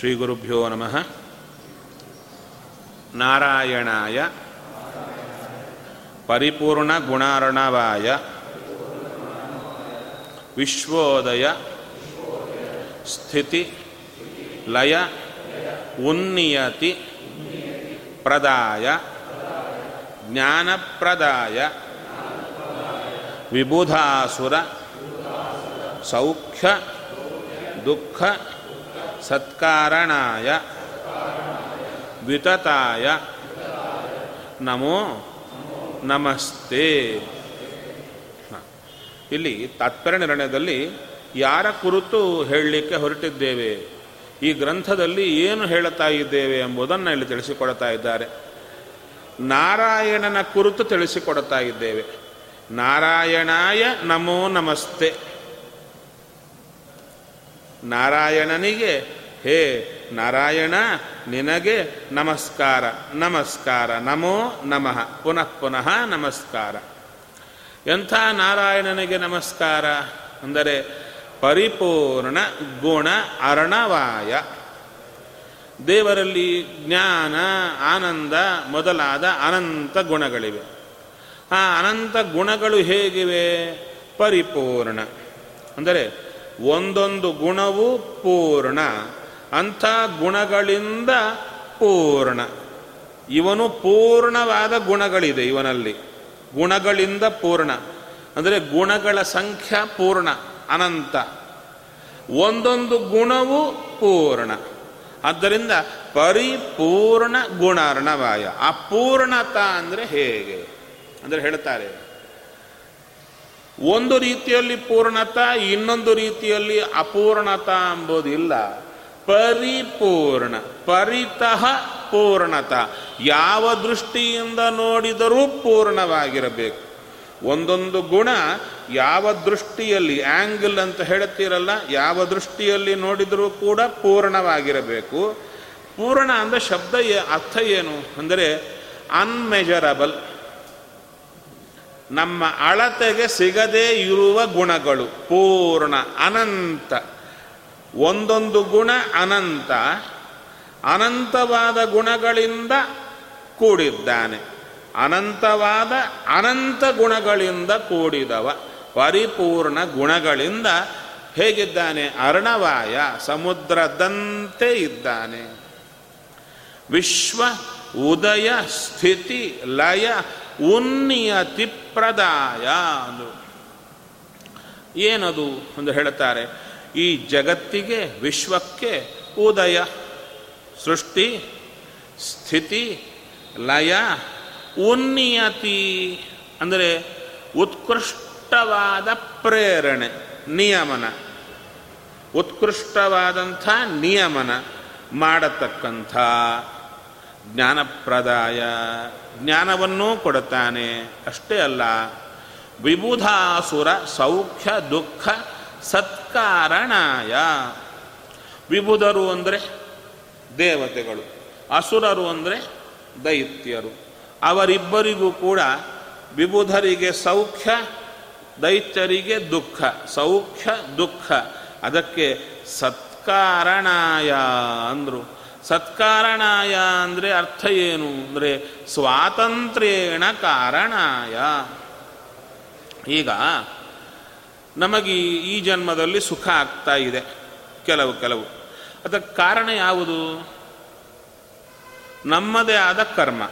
ಶ್ರೀಗುರುಭ್ಯೋ ನಮಃ. ನಾರಾಯಣಾಯ. ಪರಿಪೂರ್ಣ ಗುಣಾರ್ಣವಾಯ. ವಿಶ್ವೋದಯ. ಸ್ಥಿತಿ. ಲಯ. ಉನ್ನಿಯತಿ. ಪ್ರದಾಯ. ಜ್ಞಾನಪ್ರದಾಯ. ವಿಬುಧಾಸುರ. ಸೌಖ್ಯ. ದುಃಖ. ಸತ್ಕಾರಣಾಯ ವಿತತಾಯ ನಮೋ ನಮಸ್ತೆ. ಇಲ್ಲಿ ತಾತ್ಪರ್ಯ ನಿರ್ಣಯದಲ್ಲಿ ಯಾರ ಕುರಿತು ಹೇಳಲಿಕ್ಕೆ ಹೊರಟಿದ್ದೇವೆ, ಈ ಗ್ರಂಥದಲ್ಲಿ ಏನು ಹೇಳುತ್ತಾ ಇದ್ದೇವೆ ಎಂಬುದನ್ನು ಇಲ್ಲಿ ತಿಳಿಸಿಕೊಡ್ತಾ ಇದ್ದಾರೆ. ನಾರಾಯಣನ ಕುರಿತು ತಿಳಿಸಿಕೊಡ್ತಾ ಇದ್ದೇವೆ. ನಾರಾಯಣಾಯ ನಮೋ ನಮಸ್ತೆ. ನಾರಾಯಣನಿಗೆ, ಹೇ ನಾರಾಯಣ, ನಿನಗೆ ನಮಸ್ಕಾರ ನಮಸ್ಕಾರ, ನಮೋ ನಮಃ, ಪುನಃ ಪುನಃ ನಮಸ್ಕಾರ. ಎಂಥ ನಾರಾಯಣನಿಗೆ ನಮಸ್ಕಾರ? ಅಂದರೆ ಪರಿಪೂರ್ಣ ಗುಣ ಅರಣವಾಯ. ದೇವರಲ್ಲಿ ಜ್ಞಾನ, ಆನಂದ ಮೊದಲಾದ ಅನಂತ ಗುಣಗಳಿವೆ. ಆ ಅನಂತ ಗುಣಗಳು ಹೇಗಿವೆ? ಪರಿಪೂರ್ಣ. ಅಂದರೆ ಒಂದೊಂದು ಗುಣವೂ ಪೂರ್ಣ. ಅಂಥ ಗುಣಗಳಿಂದ ಪೂರ್ಣ. ಇವನು ಪೂರ್ಣವಾದ ಗುಣಗಳಿದೆ ಇವನಲ್ಲಿ. ಗುಣಗಳಿಂದ ಪೂರ್ಣ. ಅಂದರೆ ಗುಣಗಳ ಸಂಖ್ಯಾ ಪೂರ್ಣ, ಅನಂತ. ಒಂದೊಂದು ಗುಣವೂ ಪೂರ್ಣ. ಆದ್ದರಿಂದ ಪರಿಪೂರ್ಣ ಗುಣಾರ್ಣವಾಯ. ಅಪೂರ್ಣತ ಪೂರ್ಣತ ಅಂದರೆ ಹೇಗೆ? ಅಂದರೆ ಹೇಳ್ತಾರೆ. ಒಂದು ರೀತಿಯಲ್ಲಿ ಪೂರ್ಣತ, ಇನ್ನೊಂದು ರೀತಿಯಲ್ಲಿ ಅಪೂರ್ಣತ ಎಂಬುದಿಲ್ಲ ಪರಿಪೂರ್ಣ, ಪರಿತಃ ಪೂರ್ಣತ. ಯಾವ ದೃಷ್ಟಿಯಿಂದ ನೋಡಿದರೂ ಪೂರ್ಣವಾಗಿರಬೇಕು. ಒಂದೊಂದು ಗುಣ ಯಾವ ದೃಷ್ಟಿಯಲ್ಲಿ ಆಂಗಲ್ ಅಂತ ಹೇಳುತ್ತೀರಲ್ಲ ಯಾವ ದೃಷ್ಟಿಯಲ್ಲಿ ನೋಡಿದರೂ ಕೂಡ ಪೂರ್ಣವಾಗಿರಬೇಕು. ಪೂರ್ಣ ಅಂದ ಶಬ್ದ, ಅರ್ಥ ಏನು? ಅಂದರೆ ಅನ್ಮೆಜರಬಲ್ ನಮ್ಮ ಅಳತೆಗೆ ಸಿಗದೇ ಇರುವ ಗುಣಗಳು ಪೂರ್ಣ, ಅನಂತ. ಒಂದೊಂದು ಗುಣ ಅನಂತ. ಅನಂತವಾದ ಗುಣಗಳಿಂದ ಕೂಡಿದ್ದಾನೆ. ಅನಂತವಾದ ಅನಂತ ಗುಣಗಳಿಂದ ಕೂಡಿದವ. ಪರಿಪೂರ್ಣ ಗುಣಗಳಿಂದ ಹೇಗಿದ್ದಾನೆ? ಅರ್ಣವಾಯ, ಸಮುದ್ರದಂತೆ ಇದ್ದಾನೆ. ವಿಶ್ವ, ಉದಯ, ಸ್ಥಿತಿ, ಲಯ ಉನ್ನಿಯತಿ ಪ್ರದಾಯ ಅಂದರು ಏನದು ಎಂದು ಹೇಳುತ್ತಾರೆ? ಈ ಜಗತ್ತಿಗೆ, ವಿಶ್ವಕ್ಕೆ ಉದಯ, ಸೃಷ್ಟಿ, ಸ್ಥಿತಿ, ಲಯ, ಉನ್ನಿಯತಿ ಅಂದರೆ ಉತ್ಕೃಷ್ಟವಾದ ಪ್ರೇರಣೆ, ನಿಯಮನ. ಉತ್ಕೃಷ್ಟವಾದಂಥ ನಿಯಮನ ಮಾಡತಕ್ಕಂಥ ಜ್ಞಾನಪ್ರದಾಯ. ಜ್ಞಾನವನ್ನೂ ಕೊಡುತ್ತಾನೆ. ಅಷ್ಟೇ ಅಲ್ಲ, ವಿಬುಧಾಸುರ ಸೌಖ್ಯ ದುಃಖ ಸತ್ಕಾರಣಾಯ. ವಿಬುಧರು ಅಂದರೆ ದೇವತೆಗಳು, ಅಸುರರು ಅಂದರೆ ದೈತ್ಯರು. ಅವರಿಬ್ಬರಿಗೂ ಕೂಡ ವಿಬುಧರಿಗೆ ಸೌಖ್ಯ, ದೈತ್ಯರಿಗೆ ದುಃಖ, ಸೌಖ್ಯ ದುಃಖ. ಅದಕ್ಕೆ ಸತ್ಕಾರಣಾಯ ಅಂದರು. ಸತ್ಕಾರಣಾಯ ಅಂದರೆ ಅರ್ಥ ಏನು? ಅಂದರೆ ಸ್ವಾತಂತ್ರ್ಯೇಣ ಕಾರಣಾಯ. ಈಗ ನಮಗೆ ಈ ಜನ್ಮದಲ್ಲಿ ಸುಖ ಆಗ್ತಾ ಇದೆ, ಕೆಲವು ಕೆಲವು. ಅದಕ್ಕೆ ಕಾರಣ ಯಾವುದು? ನಮ್ಮದೇ ಆದ ಕರ್ಮ.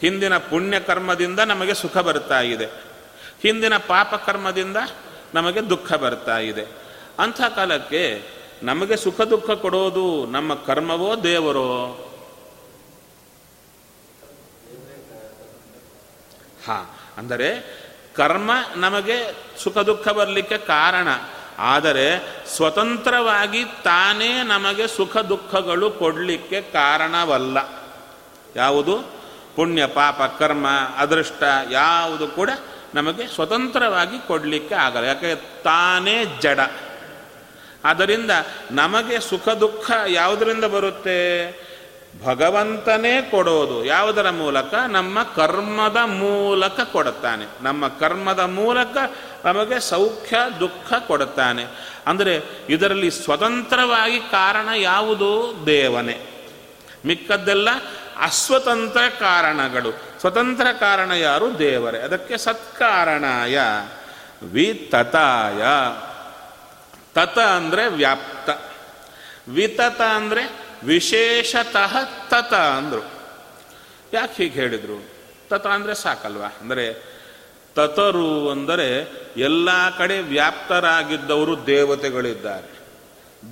ಹಿಂದಿನ ಪುಣ್ಯ ಕರ್ಮದಿಂದ ನಮಗೆ ಸುಖ ಬರ್ತಾ ಇದೆ. ಹಿಂದಿನ ಪಾಪ ಕರ್ಮದಿಂದ ನಮಗೆ ದುಃಖ ಬರ್ತಾ ಇದೆ. ಅಂಥ ಕಾಲಕ್ಕೆ ನಮಗೆ ಸುಖ ದುಃಖ ಕೊಡೋದು ನಮ್ಮ ಕರ್ಮವೋ ದೇವರೋ? ಹಾ, ಅಂದರೆ ಕರ್ಮ ನಮಗೆ ಸುಖ ದುಃಖ ಬರಲಿಕ್ಕೆ ಕಾರಣ. ಆದರೆ ಸ್ವತಂತ್ರವಾಗಿ ತಾನೇ ನಮಗೆ ಸುಖ ದುಃಖಗಳು ಕೊಡಲಿಕ್ಕೆ ಕಾರಣವಲ್ಲ. ಯಾವುದು? ಪುಣ್ಯ, ಪಾಪ, ಕರ್ಮ, ಅದೃಷ್ಟ ಯಾವುದು ಕೂಡ ನಮಗೆ ಸ್ವತಂತ್ರವಾಗಿ ಕೊಡಲಿಕ್ಕೆ ಆಗಲ್ಲ. ಯಾಕೆ? ತಾನೇ ಜಡ. ಆದ್ದರಿಂದ ನಮಗೆ ಸುಖ ದುಃಖ ಯಾವುದರಿಂದ ಬರುತ್ತೆ? ಭಗವಂತನೇ ಕೊಡೋದು. ಯಾವುದರ ಮೂಲಕ? ನಮ್ಮ ಕರ್ಮದ ಮೂಲಕ ಕೊಡುತ್ತಾನೆ. ನಮ್ಮ ಕರ್ಮದ ಮೂಲಕ ನಮಗೆ ಸೌಖ್ಯ, ದುಃಖ ಕೊಡುತ್ತಾನೆ. ಅಂದರೆ ಇದರಲ್ಲಿ ಸ್ವತಂತ್ರವಾಗಿ ಕಾರಣ ಯಾವುದು? ದೇವನೇ. ಮಿಕ್ಕದ್ದೆಲ್ಲ ಅಸ್ವತಂತ್ರ ಕಾರಣಗಳು. ಸ್ವತಂತ್ರ ಕಾರಣ ಯಾರು? ದೇವರೇ. ಅದಕ್ಕೆ ಸತ್ಕಾರಣಾಯ ವಿತತಾಯ. ತತ ಅಂದರೆ ವ್ಯಾಪ್ತ. ವಿತತ ಅಂದರೆ ವಿಶೇಷತಃ ತತ ಅಂದರು. ಯಾಕೆ ಹೀಗೆ ಹೇಳಿದರು? ತತ ಅಂದರೆ ಸಾಕಲ್ವಾ? ಅಂದರೆ ತತರು ಅಂದರೆ ಎಲ್ಲ ಕಡೆ ವ್ಯಾಪ್ತರಾಗಿದ್ದವರು ದೇವತೆಗಳಿದ್ದಾರೆ.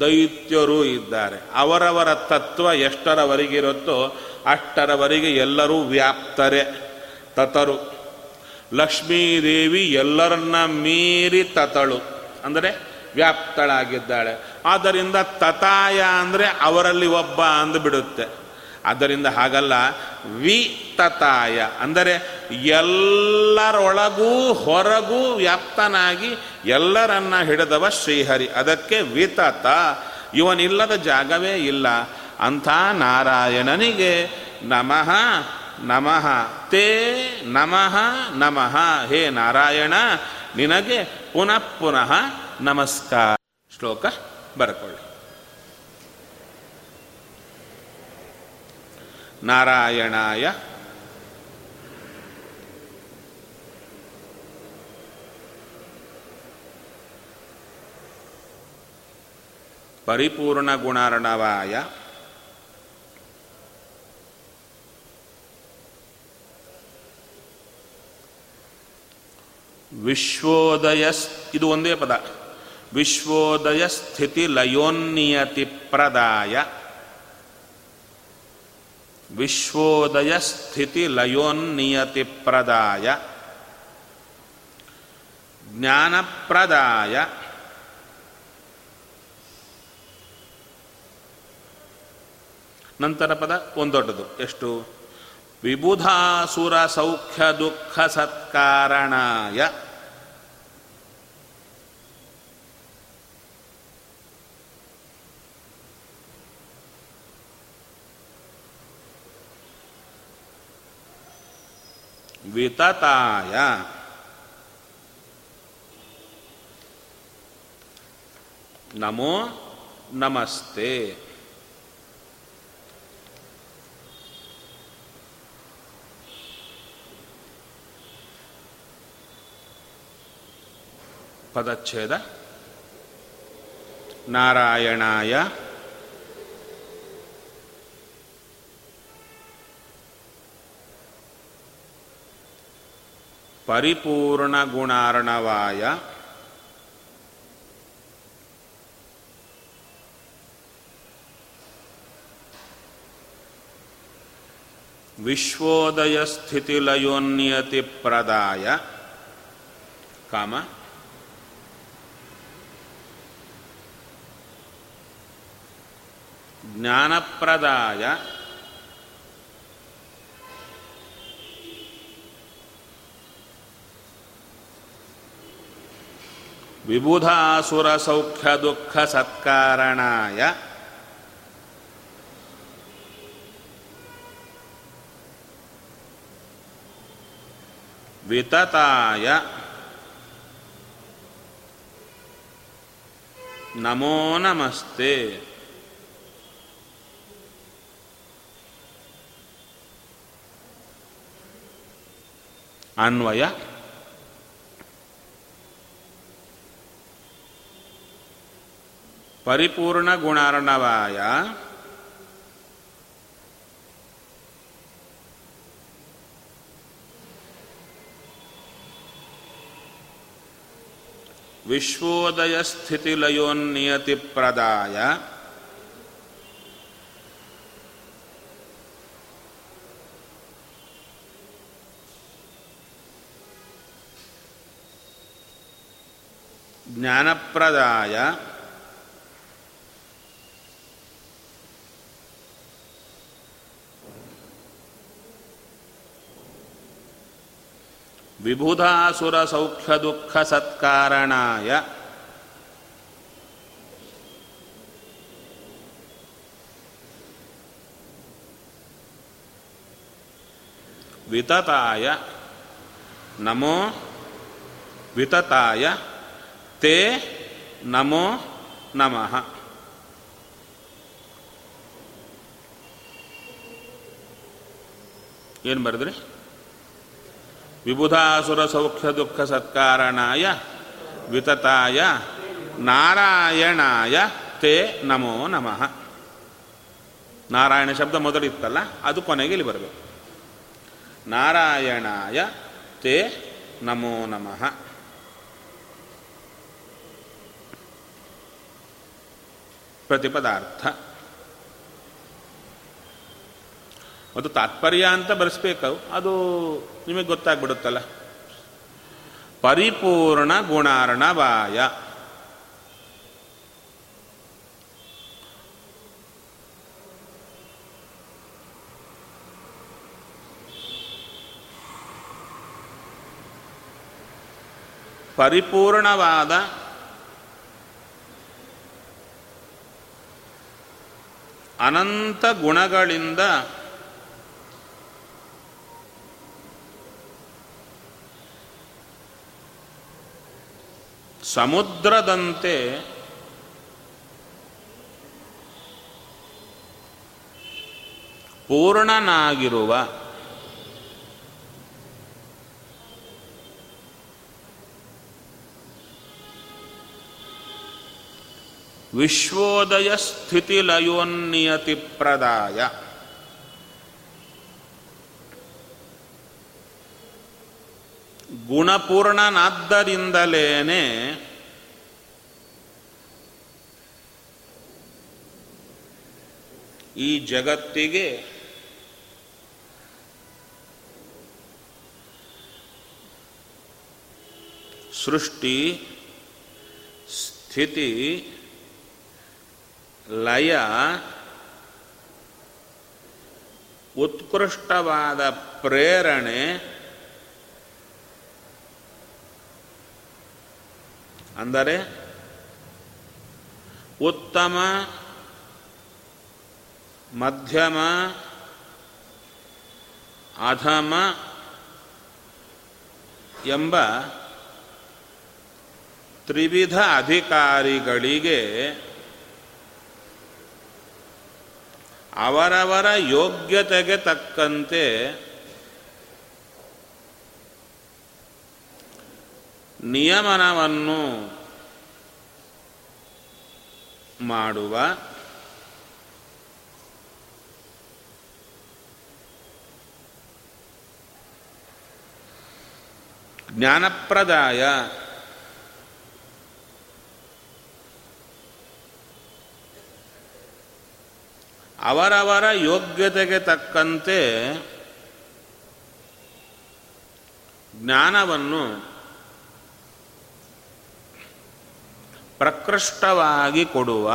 ದೈತ್ಯರು ಇದ್ದಾರೆ. ಅವರವರ ತತ್ವ ಎಷ್ಟರವರೆಗಿರುತ್ತೋ ಅಷ್ಟರವರೆಗೆ ಎಲ್ಲರೂ ವ್ಯಾಪ್ತರೆ, ತತರು. ಲಕ್ಷ್ಮೀದೇವಿ ಎಲ್ಲರನ್ನ ಮೀರಿ ತತಳು. ಅಂದರೆ ವ್ಯಾಪ್ತಳಾಗಿದ್ದಾಳೆ. ಆದ್ದರಿಂದ ತತಾಯ ಅಂದರೆ ಅವರಲ್ಲಿ ಒಬ್ಬ ಅಂದುಬಿಡುತ್ತೆ ಆದ್ದರಿಂದ ಹಾಗಲ್ಲ, ವಿ ತತಾಯ ಅಂದರೆ ಎಲ್ಲರೊಳಗೂ ಹೊರಗೂ ವ್ಯಾಪ್ತನಾಗಿ ಎಲ್ಲರನ್ನ ಹಿಡಿದವ ಶ್ರೀಹರಿ. ಅದಕ್ಕೆ ವಿತತ, ಇವನಿಲ್ಲದ ಜಾಗವೇ ಇಲ್ಲ. ಅಂಥ ನಾರಾಯಣನಿಗೆ ನಮಃ ನಮಃ, ತೇ ನಮಃ ನಮಃ. ಹೇ ನಾರಾಯಣ, ನಿನಗೆ ಪುನಃ ಪುನಃ ನಮಸ್ಕಾರ. ಶ್ಲೋಕ ಬರ್ಕೊಳ್ಳಿ. ನಾರಾಯಣಾಯ. ಪರಿಪೂರ್ಣ ಗುಣಾರ್ಣವಾಯ. ವಿಶ್ವೋದಯ ಇದು ಒಂದೇ ಪದ. ವಿಶ್ವೋದಯ ಸ್ಥಿತಿ ಲಯೋನ್ನಿಯತಿ ಪ್ರದಾಯ ವಿಶ್ವೋದಯ ಸ್ಥಿತಿ ಲಯೋನ್ನಿಯತಿ ಪ್ರದಾಯ ಜ್ಞಾನಪ್ರದಾಯ. ನಂತರ ಪದ ಒಂದೊಡ್ಡದು. ಎಷ್ಟು? ವಿಬುಧಾಸುರ ಸೌಖ್ಯ ದುಃಖ ಸತ್ಕಾರಣಾಯ ವಿತತಾಯ. ನಮೋ ನಮಸ್ತೆ. ಪದಚ್ಛೇದ. ನಾರಾಯಣಾಯ. ಪರಿಪೂರ್ಣಗುಣಾರ್ಣವಾಯ ಲಯೋನ್ಯತಿ ಪ್ರದಾಯ ಕಾಮ ಜ್ಞಾನಪ್ರದಾಯ ವಿಬುಧಾಸುರ ಸೌಖ್ಯ ದುಃಖ ಸತ್ಕಾರಣಾಯ ವಿತತಾಯ ನಮೋ ನಮಸ್ತೆ ಅನ್ವಯ ಪರಿಪೂರ್ಣ ಗುಣಾರ್ಣವಾಯ. ವಿಶ್ವೋದಯ ಸ್ಥಿತಿಲಯೋನ್ನಿಯತಿ ಪ್ರದಾಯ ಜ್ಞಾನಪ್ರದಾಯ. ವಿಬುಧಾಸುರ ಸೌಖ್ಯ ದುಃಖ ಸತ್ಕಾರಣಾಯ ವಿತತಾಯ ನಮೋ ವಿತತಾಯ ತೇ ನಮೋ ನಮಃ. ಏನು ಬರೆದ್ರಿ? ವಿಬುಧಾಸುರ ಸೌಖ್ಯ ದುಃಖ ಸತ್ಕಾರಣಾಯ, ವಿತತಾಯ, ನಾರಾಯಣಾಯ, ತೇ ನಮೋ ನಮಃ. ನಾರಾಯಣ ಶಬ್ದ ಮೊದಲಿತ್ತಲ್ಲ, ಅದು ಕೊನೆಗೆ ಇಲ್ಲಿ ಬರಬೇಕು. ನಾರಾಯಣಾಯ, ತೇ ನಮೋ ನಮಃ. ಪ್ರತಿಪದಾರ್ಥ. ಮತ್ತು ತಾತ್ಪರ್ಯ ಅಂತ ಬರೆಸ್ಬೇಕು. ಅದು ನಿಮಗೆ ಗೊತ್ತಾಗ್ಬಿಡುತ್ತಲ್ಲ. ಪರಿಪೂರ್ಣ ಗುಣಾರ್ಣವಾಯ. ಪರಿಪೂರ್ಣವಾದ ಅನಂತ ಗುಣಗಳಿಂದ ಸಮುದ್ರದಂತೆ ಪೂರ್ಣನಾಗಿರುವ ವಿಶ್ವೋದಯ ಸ್ಥಿತಿ ಲಯೋನ್ನಿಯತಿ ಪ್ರದಾಯ ಗುಣಪೂರ್ಣನಾದ್ದರಿಂದಲೇನೆ ಈ ಜಗತ್ತಿಗೆ ಸೃಷ್ಟಿ ಸ್ಥಿತಿ ಲಯ ಉತ್ಕೃಷ್ಟವಾದ ಪ್ರೇರಣೆ ಅಂದರೆ ಉತ್ತಮ ಮಧ್ಯಮ ಅಧಮ ಎಂಬ ತ್ರಿವಿಧ ಅಧಿಕಾರಿಗಳಿಗೆ ಅವರವರ ಯೋಗ್ಯತೆಗೆ ತಕ್ಕಂತೆ ನಿಯಮನವನ್ನು ಮಾಡುವ ಜ್ಞಾನಪ್ರದಾಯ. ಅವರವರ ಯೋಗ್ಯತೆಗೆ ತಕ್ಕಂತೆ ಜ್ಞಾನವನ್ನು ಪ್ರಕೃಷ್ಟವಾಗಿ ಕೊಡುವ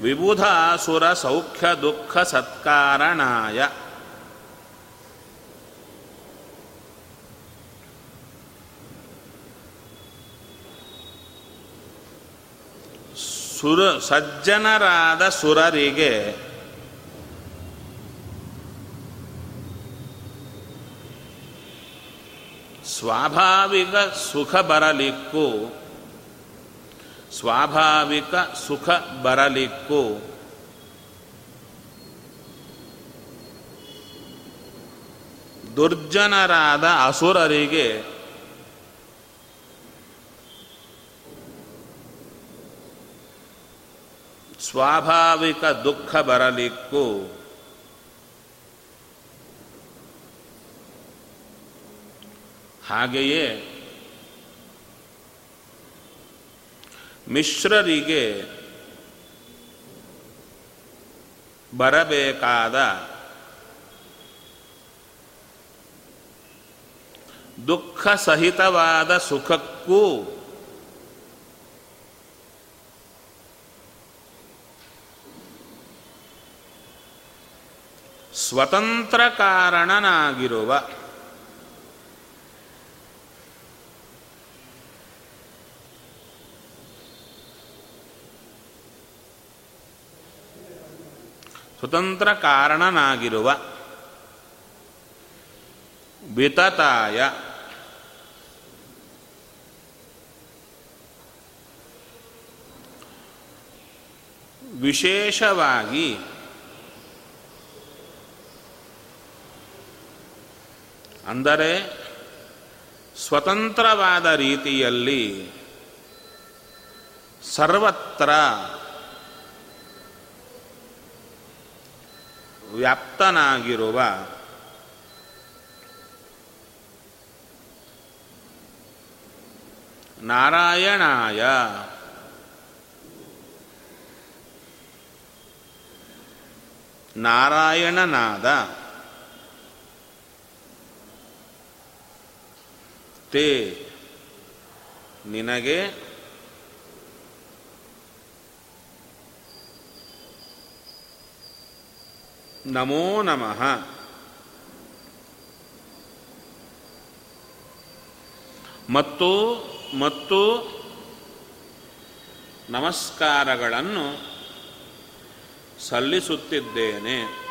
ವಿಬುಧಾಸುರ ಸೌಖ್ಯ ದುಃಖ ಸತ್ಕಾರಣಾಯ. ಸುರ ಸಜ್ಜನರಾದ ಸುರರಿಗೆ ಸ್ವಾಭಾವಿಕ ಸುಖ ಬರಲಿಕ್ಕೂ ಸ್ವಾಭಾವಿಕ ಸುಖ ಬರಲಿಕ್ಕೂ. ದುರ್ಜನರಾದ ಅಸುರರಿಗೆ ಸ್ವಾಭಾವಿಕ ದುಃಖ ಬರಲಿಕ್ಕೂ. ಹಾಗೆಯೇ ಮಿಶ್ರರಿಗೆ ಬರಬೇಕಾದ ದುಃಖ ಸಹಿತವಾದ ಸುಖಕ್ಕೂ ಸ್ವತಂತ್ರ ಕಾರಣನಾಗಿರುವ ಸ್ವತಂತ್ರ ಕಾರಣನಾಗಿರುವ ವಿತತಾಯ ವಿಶೇಷವಾಗಿ ಅಂದರೆ ಸ್ವತಂತ್ರವಾದ ರೀತಿಯಲ್ಲಿ ಸರ್ವತ್ರ ವ್ಯಾಪ್ತನಾಗಿರುವ ನಾರಾಯಣಾಯ ನಾರಾಯಣನಾದ ತೇ ನಿನಗೆ ನಮೋ ನಮಃ. ಮತ್ತು ಮತ್ತು ನಮಸ್ಕಾರಗಳನ್ನು ಸಲ್ಲಿಸುತ್ತಿದ್ದೇನೆ.